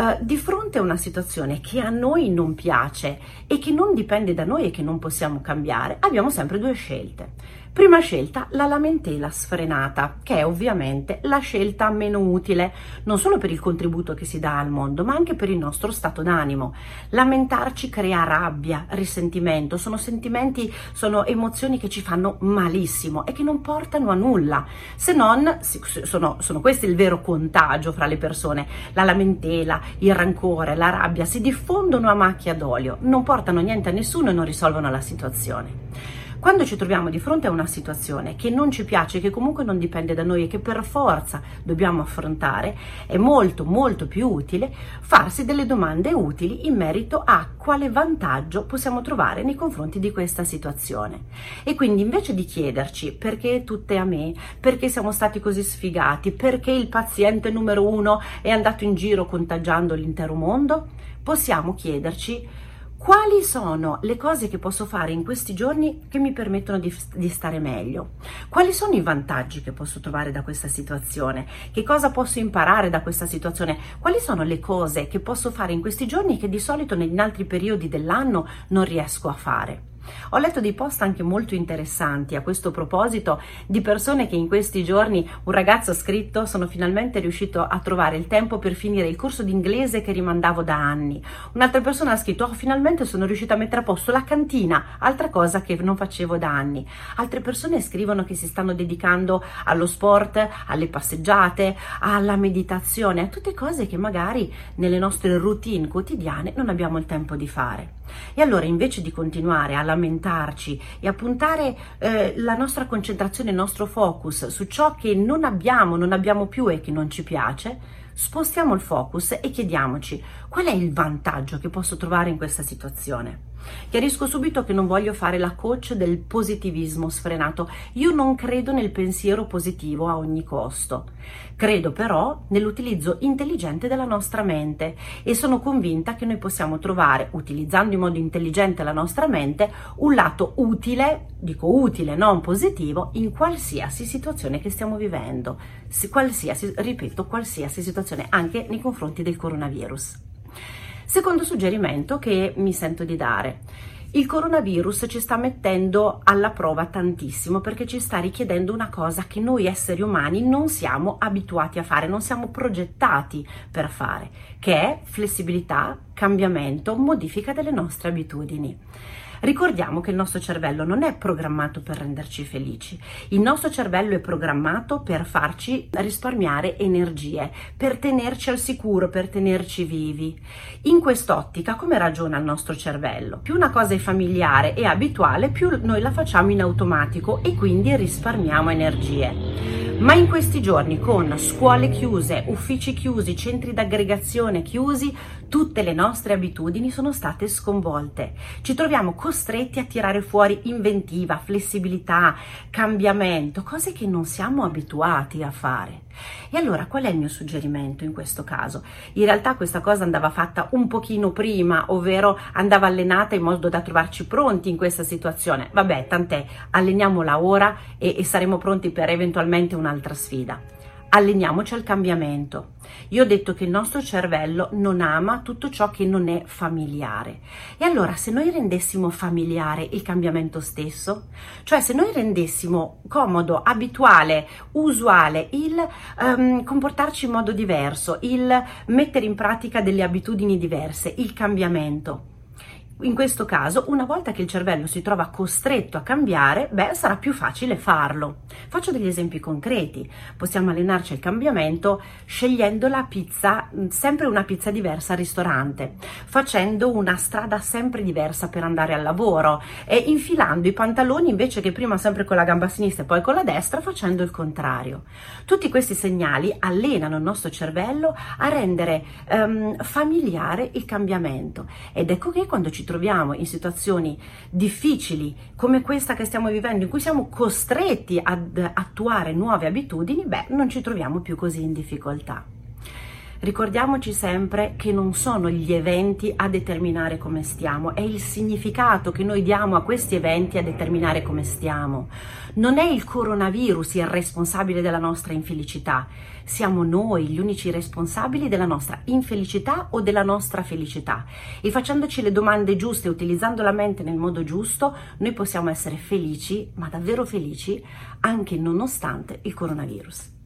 Uh, di fronte a una situazione che a noi non piace e che non dipende da noi e che non possiamo cambiare, abbiamo sempre due scelte. Prima scelta, la lamentela sfrenata, che è ovviamente la scelta meno utile, non solo per il contributo che si dà al mondo, ma anche per il nostro stato d'animo. Lamentarci crea rabbia, risentimento, sono sentimenti, sono emozioni che ci fanno malissimo e che non portano a nulla, se non, sono, sono questi il vero contagio fra le persone, la lamentela, il rancore, la rabbia si diffondono a macchia d'olio, non portano niente a nessuno e non risolvono la situazione. Quando ci troviamo di fronte a una situazione che non ci piace, che comunque non dipende da noi e che per forza dobbiamo affrontare, è molto molto più utile farsi delle domande utili in merito a quale vantaggio possiamo trovare nei confronti di questa situazione. E quindi invece di chiederci perché tutte a me, perché siamo stati così sfigati, perché il paziente numero uno è andato in giro contagiando l'intero mondo, possiamo chiederci quali sono le cose che posso fare in questi giorni che mi permettono di, di, stare meglio? Quali sono i vantaggi che posso trovare da questa situazione? Che cosa posso imparare da questa situazione? Quali sono le cose che posso fare in questi giorni che di solito in altri periodi dell'anno non riesco a fare? Ho letto dei post anche molto interessanti a questo proposito di persone che in questi giorni, un ragazzo ha scritto, sono finalmente riuscito a trovare il tempo per finire il corso di inglese che rimandavo da anni. Un'altra persona ha scritto, oh, finalmente sono riuscita a mettere a posto la cantina, altra cosa che non facevo da anni. Altre persone scrivono che si stanno dedicando allo sport, alle passeggiate, alla meditazione, a tutte cose che magari nelle nostre routine quotidiane non abbiamo il tempo di fare. E allora invece di continuare a lamentarci e a puntare eh, la nostra concentrazione, il nostro focus su ciò che non abbiamo, non abbiamo più e che non ci piace, spostiamo il focus e chiediamoci qual è il vantaggio che posso trovare in questa situazione. Chiarisco subito che non voglio fare la coach del positivismo sfrenato. Io non credo nel pensiero positivo a ogni costo. Credo però nell'utilizzo intelligente della nostra mente e sono convinta che noi possiamo trovare, utilizzando in modo intelligente la nostra mente, un lato utile, dico utile, non positivo, in qualsiasi situazione che stiamo vivendo. Qualsiasi, ripeto, qualsiasi situazione, anche nei confronti del coronavirus. Secondo suggerimento che mi sento di dare. Il coronavirus ci sta mettendo alla prova tantissimo perché ci sta richiedendo una cosa che noi esseri umani non siamo abituati a fare, non siamo progettati per fare, che è flessibilità, cambiamento, modifica delle nostre abitudini. Ricordiamo che il nostro cervello non è programmato per renderci felici, il nostro cervello è programmato per farci risparmiare energie, per tenerci al sicuro, per tenerci vivi. In quest'ottica come ragiona il nostro cervello? Più una cosa è familiare e abituale, più noi la facciamo in automatico e quindi risparmiamo energie. Ma in questi giorni, con scuole chiuse, uffici chiusi, centri d'aggregazione chiusi, tutte le nostre abitudini sono state sconvolte. Ci troviamo costretti a tirare fuori inventiva, flessibilità, cambiamento, cose che non siamo abituati a fare. E allora qual è il mio suggerimento in questo caso? In realtà questa cosa andava fatta un pochino prima, ovvero andava allenata in modo da trovarci pronti in questa situazione. Vabbè, tant'è, alleniamola ora e, e saremo pronti per eventualmente un'altra sfida alleniamoci al cambiamento. Io ho detto che il nostro cervello non ama tutto ciò che non è familiare. E allora se noi rendessimo familiare il cambiamento stesso, cioè se noi rendessimo comodo, abituale, usuale il um, comportarci in modo diverso, il mettere in pratica delle abitudini diverse, il cambiamento, in questo caso, una volta che il cervello si trova costretto a cambiare, beh, sarà più facile farlo. Faccio degli esempi concreti. Possiamo allenarci al cambiamento scegliendo la pizza, mm, sempre una pizza diversa al ristorante, facendo una strada sempre diversa per andare al lavoro e infilando i pantaloni invece che prima sempre con la gamba sinistra e poi con la destra, facendo il contrario. Tutti questi segnali allenano il nostro cervello a rendere um, familiare il cambiamento ed ecco che quando ci troviamo in situazioni difficili come questa che stiamo vivendo, in cui siamo costretti ad attuare nuove abitudini, beh, non ci troviamo più così in difficoltà. Ricordiamoci sempre che non sono gli eventi a determinare come stiamo, è il significato che noi diamo a questi eventi a determinare come stiamo. Non è il coronavirus il responsabile della nostra infelicità, siamo noi gli unici responsabili della nostra infelicità o della nostra felicità. E facendoci le domande giuste, utilizzando la mente nel modo giusto, noi possiamo essere felici, ma davvero felici, anche nonostante il coronavirus.